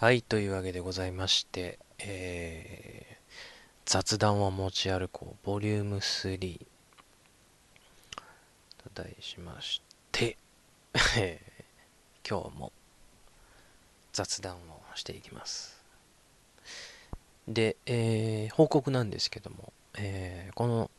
はい、というわけでございまして、えー雑談を持ち歩こう、ボリューム3と題しまして、今日も雑談をしていきます。で、えー報告なんですけども、えーこの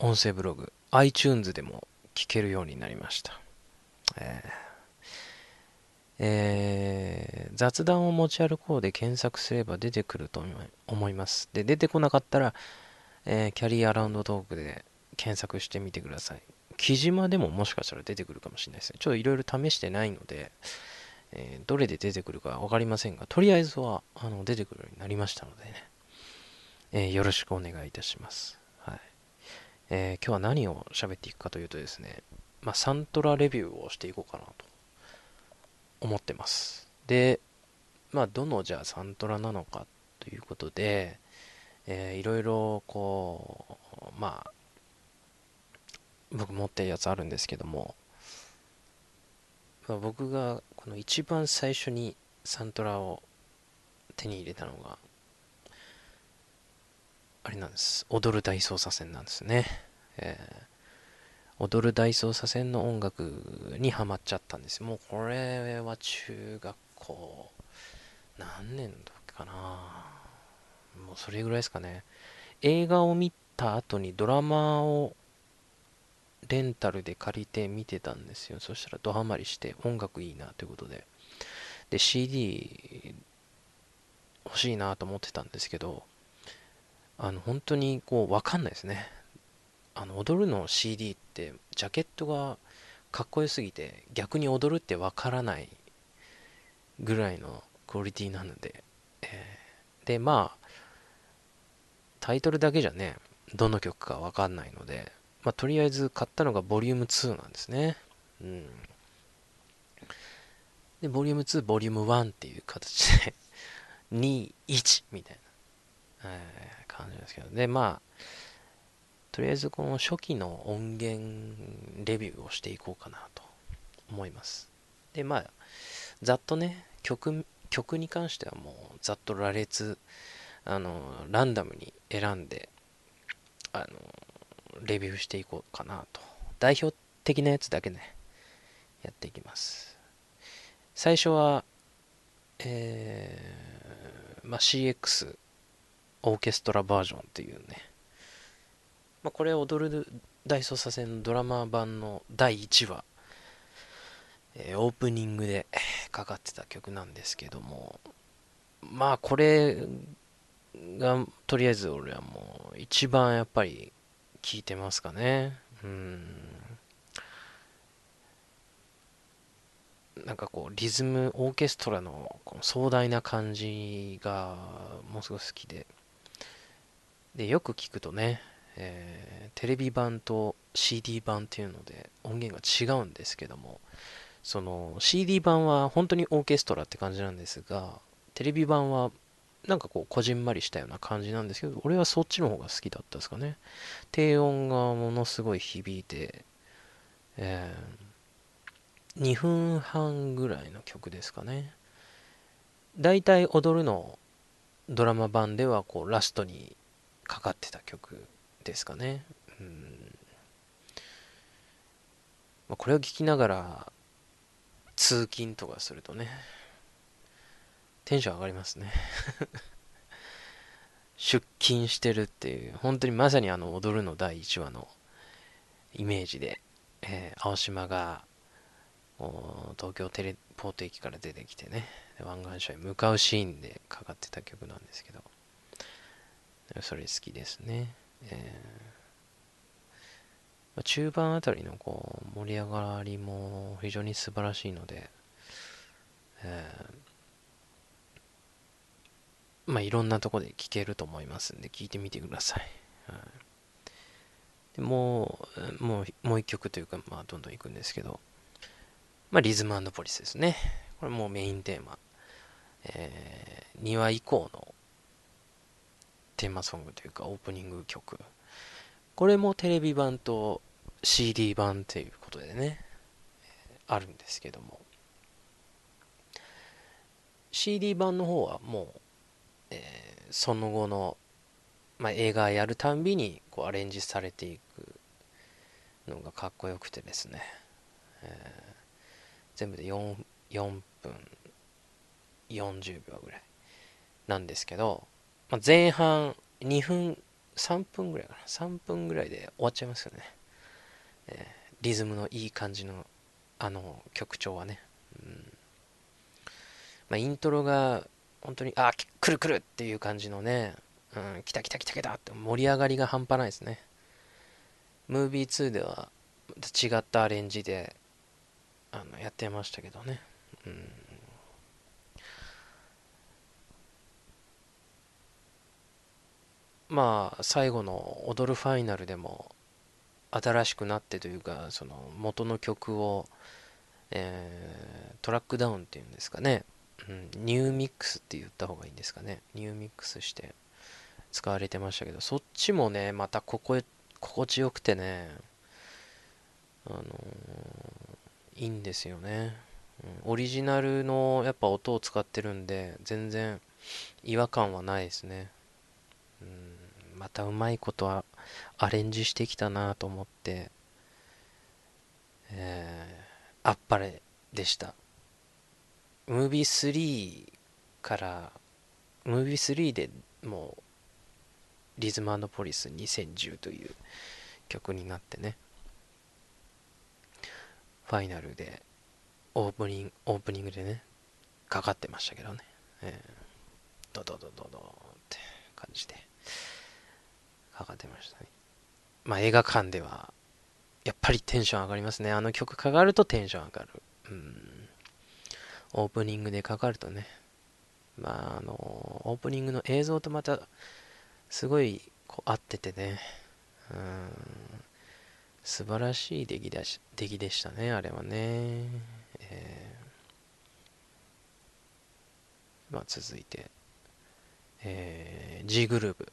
音声ブログ、iTunes でも聞けるようになりました。えーえー雑談を持ち歩こうで検索すれば出てくると思います。で、出てこなかったら、えーキャリアラウンドトークで検索してみてください。木島でももしかしたら出てくるかもしれないですね。ちょっといろいろ試してないので、えーどれで出てくるかわかりませんが、とりあえずはあの出てくるようになりましたのでね、えーよろしくお願いいたします。はいえー今日は何を喋っていくかというとですね、まあ、サントラレビューをしていこうかなと思ってます。で、まあ、どのじゃあサントラなのかということで、えーいろいろこう、まあ、僕持ってるやつあるんですけども、ま、僕がこの一番最初にサントラを手に入れたのが、あれなんです。踊る大捜査線なんですね。えー踊る大捜査線の音楽にハマっちゃったんです。もうこれは中学校何年の時かな。もうそれぐらいですかね。映画を見た後にドラマをレンタルで借りて見てたんですよ。そしたらドハマりして音楽いいなということで。で CD 欲しいなと思ってたんですけどあの本当にこう分かんないですね。あの踊るの CD ってジャケットがかっこよすぎて逆に踊るってわからないぐらいのクオリティなので、えーでまあタイトルだけじゃねどの曲かわかんないので、まあ、とりあえず買ったのがボリューム2なんですね。うん。でボリューム2ボリューム1っていう形で21みたいな、えー感じですけど。でまあとりあえずこの初期の音源レビューをしていこうかなと思います。で、まあ、ざっとね、曲、曲に関してはもうざっと羅列、あの、ランダムに選んで、あの、レビューしていこうかなと。代表的なやつだけね、やっていきます。最初は、えー、まあ、CX オーケストラバージョンっていうね、まあ、これ踊る大捜査線のドラマ版の第1話、えーオープニングでかかってた曲なんですけどもまあこれがとりあえず俺はもう一番やっぱり聴いてますかね。うん。なんかこうリズムオーケストラのこの壮大な感じがものすごく好きで。でよく聞くとねえーテレビ版と CD 版っていうので音源が違うんですけどもその CD 版は本当にオーケストラって感じなんですがテレビ版はなんかこうこじんまりしたような感じなんですけど俺はそっちの方が好きだったですかね。低音がものすごい響いて、えー2分半ぐらいの曲ですかね。だいたい踊るのドラマ版ではこうラストにかかってた曲。ですかね。うんまあ、これを聞きながら通勤とかするとね、テンション上がりますね。出勤してるっていう、本当にまさにあの踊るの第1話のイメージで、えー青島が東京テレポート駅から出てきてね、湾岸署へ向かうシーンでかかってた曲なんですけど、それ好きですね。えー中盤あたりのこう盛り上がりも非常に素晴らしいので、えーまあいろんなとこで聴けると思いますんで聞いてみてください。はいでもう、もう、もう一曲というか、まあどんどんいくんですけど、まあリズムポリスですね。これもうメインテーマ。えー、2話以降のテーマソングというかオープニング曲。これもテレビ版と CD 版ということでね、あるんですけども。CD 版の方はもう、えー、その後の、まあ、映画やるたんびにこうアレンジされていくのがかっこよくてですね、えー、全部で 4, 4分40秒ぐらいなんですけど、まあ、前半2分3分ぐらいかな。3分ぐらいで終わっちゃいますよね、えー、リズムのいい感じのあの曲調はね、うん。まあ、イントロが本当にあ来る来るっていう感じのね、うん、来た来た来た来たって盛り上がりが半端ないですね。ムービー2では違ったアレンジであのやってましたけどね、うん、まあ最後の踊るファイナルでも新しくなってというかその元の曲を、えー、トラックダウンっていうんですかね、うん、 new mix って言った方がいいんですかね。 new mix して使われてましたけどそっちもねまたここ心地よくてねあのー、いいんですよね、うん、オリジナルのやっぱ音を使ってるんで全然違和感はないですね、うん。またうまいことはアレンジしてきたなと思って、えー、あっぱれでした。ムービー3から、ムービー3でもう、リズムポリス2010という曲になってね、ファイナルで、オープニング、オープニングでね、かかってましたけどね、えー、ドドドドドって感じで。かかってましたね。まあ映画館では、やっぱりテンション上がりますね。あの曲かかるとテンション上がる。うん。オープニングでかかるとね。まああの、オープニングの映像とまた、すごいこう合っててね。うん。素晴らしい出来だし出来でしたね、あれはね。えー、まあ続いて、えー、G グループ。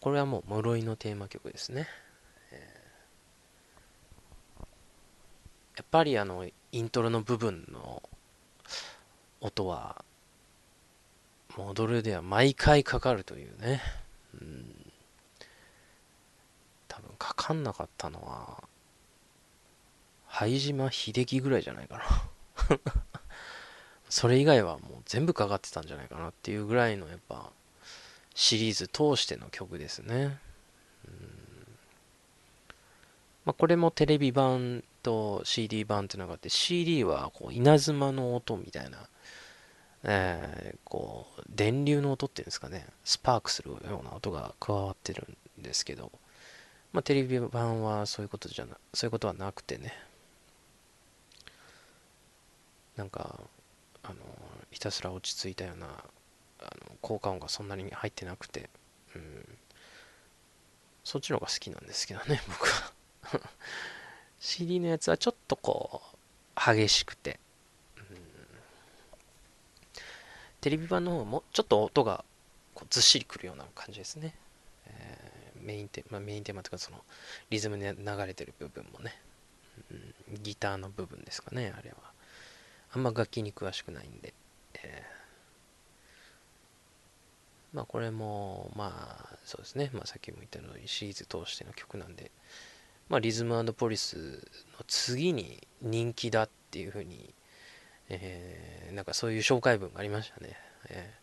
これはもう室井のテーマ曲ですね、やっぱりあのイントロの部分の音はモドルでは毎回かかるというね、うん、多分かかんなかったのは灰島秀樹ぐらいじゃないかな。それ以外はもう全部かかってたんじゃないかなっていうぐらいのやっぱシリーズ通しての曲ですね。まあ、これもテレビ版と CD 版っていうのがあって CD はこう稲妻の音みたいな、えー、こう電流の音っていうんですかね。スパークするような音が加わってるんですけど、まあ、テレビ版はそういうことじゃなそういうことはなくてね。なんかあのひたすら落ち着いたようなあの効果音がそんなに入ってなくて、うん、そっちの方が好きなんですけどね、僕は。CD のやつはちょっとこう、激しくて、うん、テレビ版の方もちょっと音がこうずっしりくるような感じですね。えー、メインテーマ、まあ、メインテーマというかそのリズムで流れてる部分もね、うん、ギターの部分ですかね、あれは。あんま楽器に詳しくないんで、えー。まあこれも、まあそうですね、まあさっきも言ったようにシリーズ通しての曲なんで、まあリズムポリスの次に人気だっていうふうに、えー、なんかそういう紹介文がありましたね。え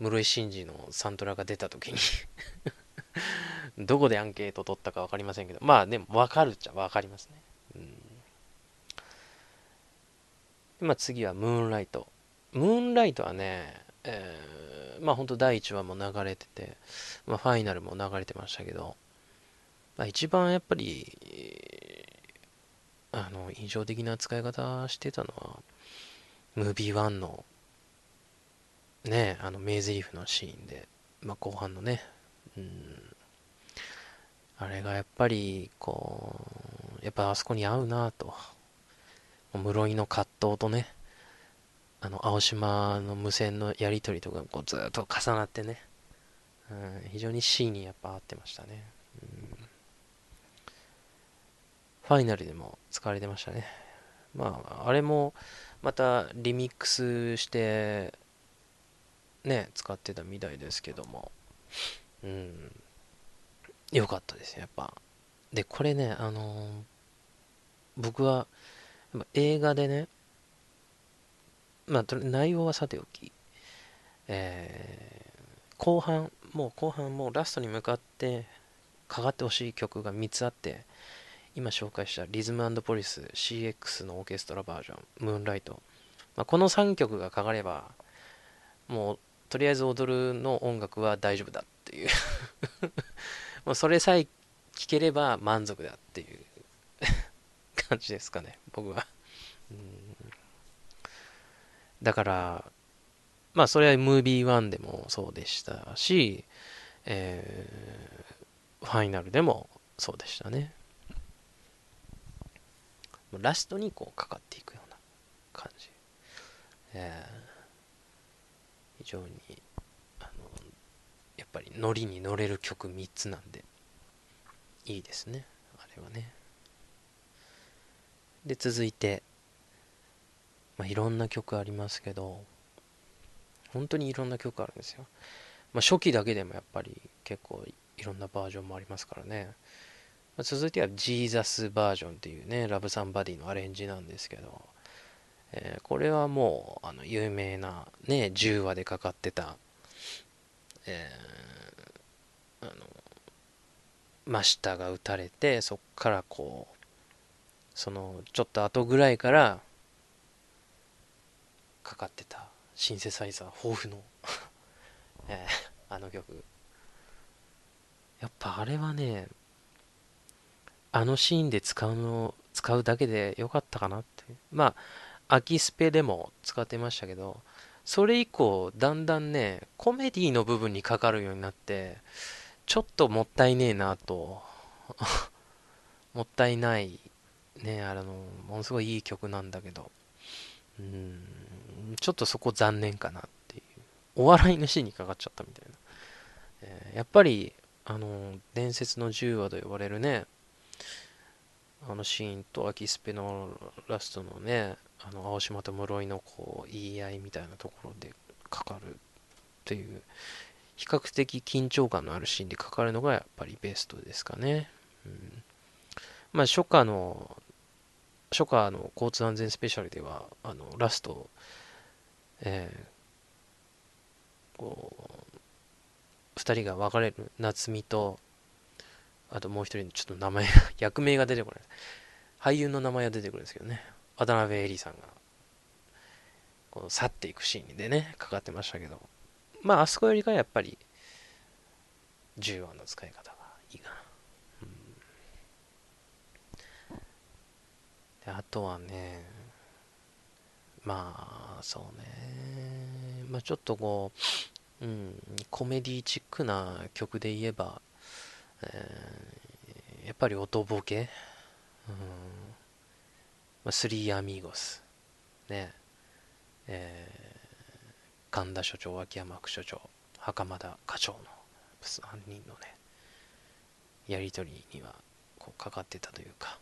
ー、室井慎二のサントラが出た時に どこでアンケート取ったか分かりませんけど、まあでも分かるっちゃ分かりますね。うん、まあ次はムーンライト。ムーンライトはね、えー、まあ本当第1話も流れてて、まあ、ファイナルも流れてましたけど、まあ、一番やっぱり、あの、印象的な使い方してたのは、ムービー1の、ね、あの、名台詞のシーンで、まあ後半のね、うん、あれがやっぱり、こう、やっぱあそこに合うなと。室井の葛藤とね、あの青島の無線のやり取りとかこうずっと重なってね、うん、非常に C にやっぱ合ってましたね、うん、ファイナルでも使われてましたね。まああれもまたリミックスしてね使ってたみたいですけども。うん。よかったですやっぱ。でこれねあのー僕は映画でねまあ内容はさておきえー、後半もう後半もうラストに向かってかかってほしい曲が3つあって今紹介したリズムポリス CX のオーケストラバージョンムーンライト、まあ、この3曲がかかればもうとりあえず踊るの音楽は大丈夫だっていう。もうそれさえ聴ければ満足だっていう 感じですかね僕は。だからまあそれはムービー1でもそうでしたし、えー、ファイナルでもそうでしたね。ラストにこうかかっていくような感じ、えー、非常にあのやっぱりノリに乗れる曲3つなんでいいですねあれはね。で続いて、まあ、いろんな曲ありますけど本当にいろんな曲あるんですよ、まあ、初期だけでもやっぱり結構いろんなバージョンもありますからね。ま続いてはジーザスバージョンっていうね、ラブサンバディのアレンジなんですけど、えー、これはもう、あの、有名なね、10話でかかってた、えー、あの、真下が打たれて、そっからこう、その、ちょっと後ぐらいから、かかってたシンセサイザー豊富の えー、あの曲。やっぱあれはね、あのシーンで使うの、使うだけでよかったかなって。まあ、秋スペでも使ってましたけど、それ以降、だんだんね、コメディの部分にかかるようになって、ちょっともったいねえなと、もったいない、ね、あの、ものすごいいい曲なんだけど、うん、ちょっとそこ残念かなっていう。お笑いのシーンにかかっちゃったみたいな。えー、やっぱり、あの、伝説の10話と呼ばれるね、あのシーンと秋スペのラストのね、あの青島と室井のこう言い合いみたいなところでかかるっていう、比較的緊張感のあるシーンでかかるのがやっぱりベストですかね。うん、まあ初夏の、初夏の交通安全スペシャルでは、あのラスト、えー、こう、2人が別れる夏美とあともう一人のちょっと名前、役名が出てこない。俳優の名前が出てくるんですけどね。渡辺恵里さんが、この去っていくシーンでね、かかってましたけど。まあ、あそこよりかやっぱり、10話の使い方がいいかな。うん、であとはね、まあ、そうね。まあ、ちょっとこう、うん、コメディチックな曲で言えば、えー、やっぱり音ボケ、うん。まあ、スリーアミーゴス、ね、えー、神田所長、秋山副所長、袴田課長の3人のね、やりとりにはこうかかってたというか、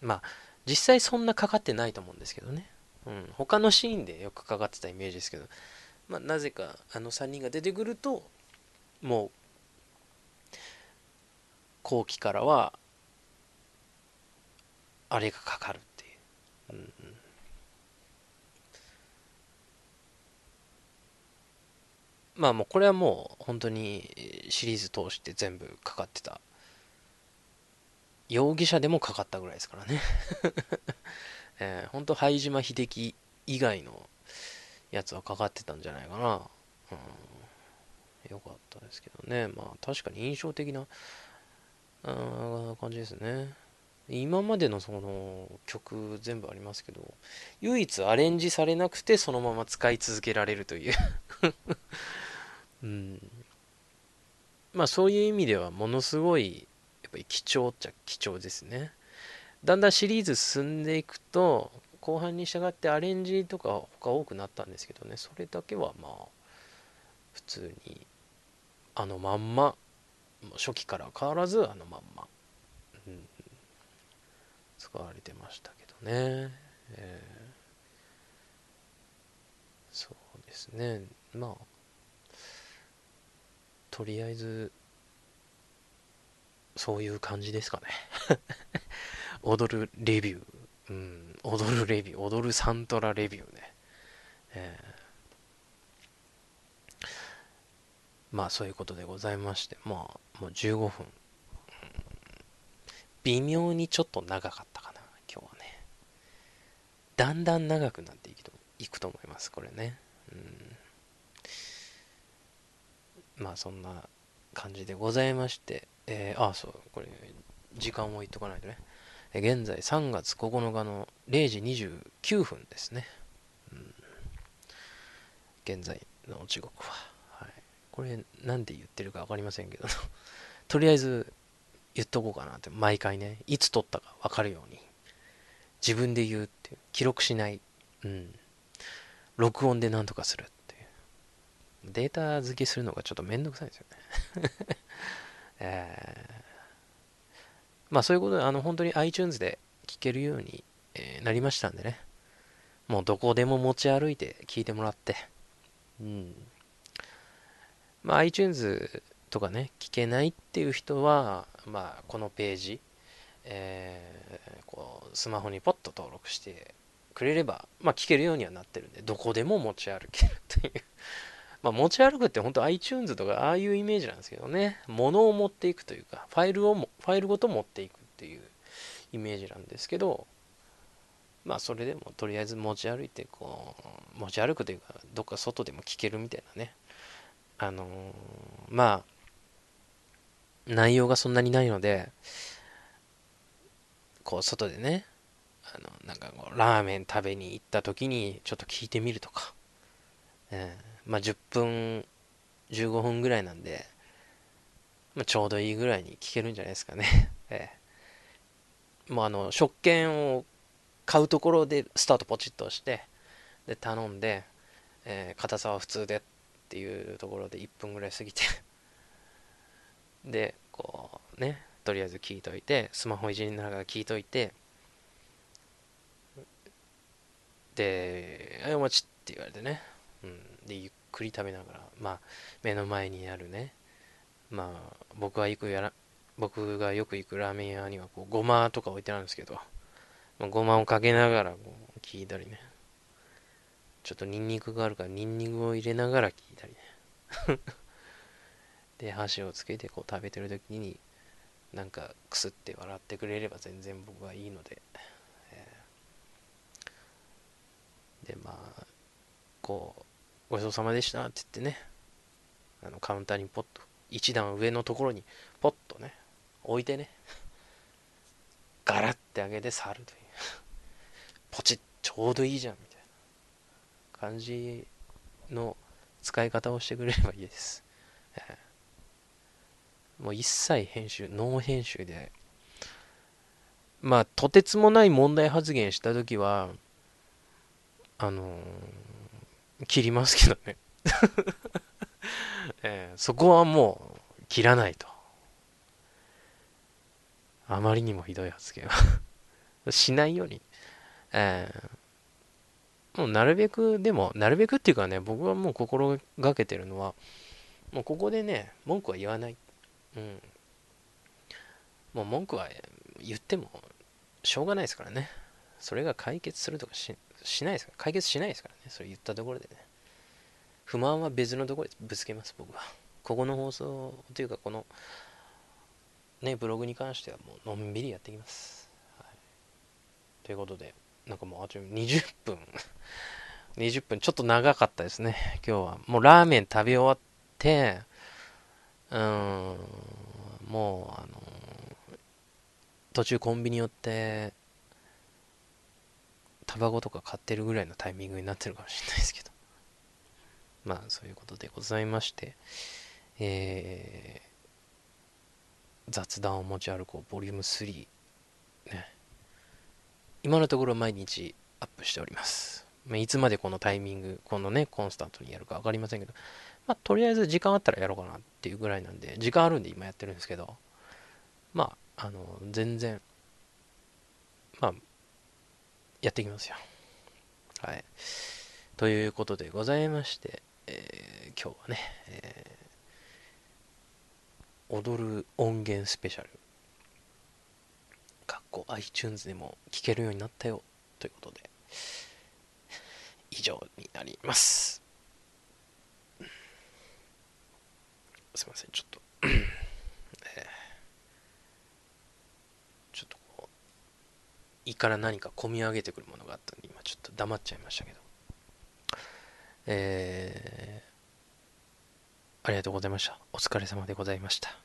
まあ、実際そんなかかってないと思うんですけどね。うん、他のシーンでよくかかってたイメージですけど、まあ、なぜかあの3人が出てくると、もう後期からはあれがかかるっていう、うん、まあもうこれはもう本当にシリーズ通して全部かかってた。容疑者でもかかったぐらいですからね。えー、本当灰島秀樹以外のやつはかかってたんじゃないかな、うん、よかったですけどね。まあ確かに印象的なあ感じですね。今までのその曲全部ありますけど唯一アレンジされなくてそのまま使い続けられるという。うん。まあそういう意味ではものすごいやっぱり貴重っちゃ貴重ですね。だんだんシリーズ進んでいくと後半に従ってアレンジとか他多くなったんですけどね。それだけはまあ普通にあのまんま初期から変わらずあのまんま、うん、使われてましたけどね。えー、そうですね。まあとりあえずそういう感じですかね。踊るレビュー、うん、踊るレビュー。踊るサントラレビューね、えー、まあそういうことでございまして。まあもう15分、うん、微妙にちょっと長かったかな今日はね。だんだん長くなっていくといくと思いますこれね。うん。まあそんな感じでございまして、えー、あ、そう、これ、時間を言っとかないとね。現在3月9日の0時29分ですね。うん、現在の時刻は。はい、これ、なんで言ってるか分かりませんけど、とりあえず言っとこうかなって、毎回ね、いつ撮ったか分かるように、自分で言うっていう、記録しない、うん、録音で何とかするっていう。データ付けするのがちょっとめんどくさいですよね。えー、まあそういうことで、あの本当に iTunes で聞けるように、えー、なりましたんでね。もうどこでも持ち歩いて聞いてもらって。うん。まあ iTunes とかね、聞けないっていう人は、まあこのページ、えー、こうスマホにポッと登録してくれれば、まあ聞けるようにはなってるんで、どこでも持ち歩けるというまあ、持ち歩くって本当 iTunes とかああいうイメージなんですけどね、物を持っていくというか、ファイルをも、ファイルごと持っていくっていうイメージなんですけど、まあそれでもとりあえず持ち歩いて、こう、持ち歩くというか、どっか外でも聞けるみたいなね。あのー、まあ、内容がそんなにないので、こう外でね、あの、なんかこう、ラーメン食べに行った時にちょっと聞いてみるとか、えーまあ、10分、15分ぐらいなんで、まあ、ちょうどいいぐらいに聞けるんじゃないですかね。ええ。もうあの、食券を買うところでスタートポチッとして、で、頼んで、えー、硬さは普通でっていうところで1分ぐらい過ぎて で、こうね、とりあえず聞いといて、スマホいじりながら聞いといて、で、はい、お待ちって言われてね、うん、でゆっくり食べながらまあ目の前にあるねまあ僕は行くやら僕がよく行くラーメン屋にはこうごまとか置いてあるんですけど、まあ、ごまをかけながらこう聞いたりね。ちょっとニンニクがあるからニンニクを入れながら聞いたりね。で箸をつけてこう食べてる時になんかくすって笑ってくれれば全然僕はいいので、えー、でまあこうごちそうさまでしたって言ってね、あのカウンターにポッと、一段上のところにポッとね、置いてね、ガラッて上げて去るという。ポチッ、ちょうどいいじゃん、みたいな感じの使い方をしてくれればいいです。もう一切編集、ノー編集で、まあ、とてつもない問題発言したときは、あのー、切りますけどね えー、そこはもう切らないと。あまりにもひどい発言は しないように。えー、もうなるべく、でも、なるべくっていうかね、僕はもう心がけてるのは、もうここでね、文句は言わない。うん。もう文句は言ってもしょうがないですからね。それが解決するとかししないですか、解決しないですからね、それ言ったところでね。不満は別のところでぶつけます、僕は。ここの放送というか、この、ね、ブログに関してはもうのんびりやっていきます。はい、ということで、なんかもうあと20分 20分、ちょっと長かったですね、今日は。もうラーメン食べ終わって、うーん、もう、あの途中コンビニ寄って、タバコとか買ってるぐらいのタイミングになってるかもしれないですけど。まあ、そういうことでございまして、えー、雑談を持ち歩こう、ボリューム3、ね。今のところ毎日アップしております。まあ、いつまでこのタイミング、このね、コンスタントにやるか分かりませんけど、まあ、とりあえず時間あったらやろうかなっていうぐらいなんで、時間あるんで今やってるんですけど、まあ、あの、全然、まあ、やっていきますよ。はい。ということでございまして、えー、今日はね、えー、踊る音源スペシャル、かっこ iTunes でも聴けるようになったよということで、以上になります。すいません、ちょっとえー、ちょっとこう、胃から何か込み上げてくるものがあったんで、今ちょっと黙っちゃいましたけど。えー、ありがとうございました。お疲れ様でございました。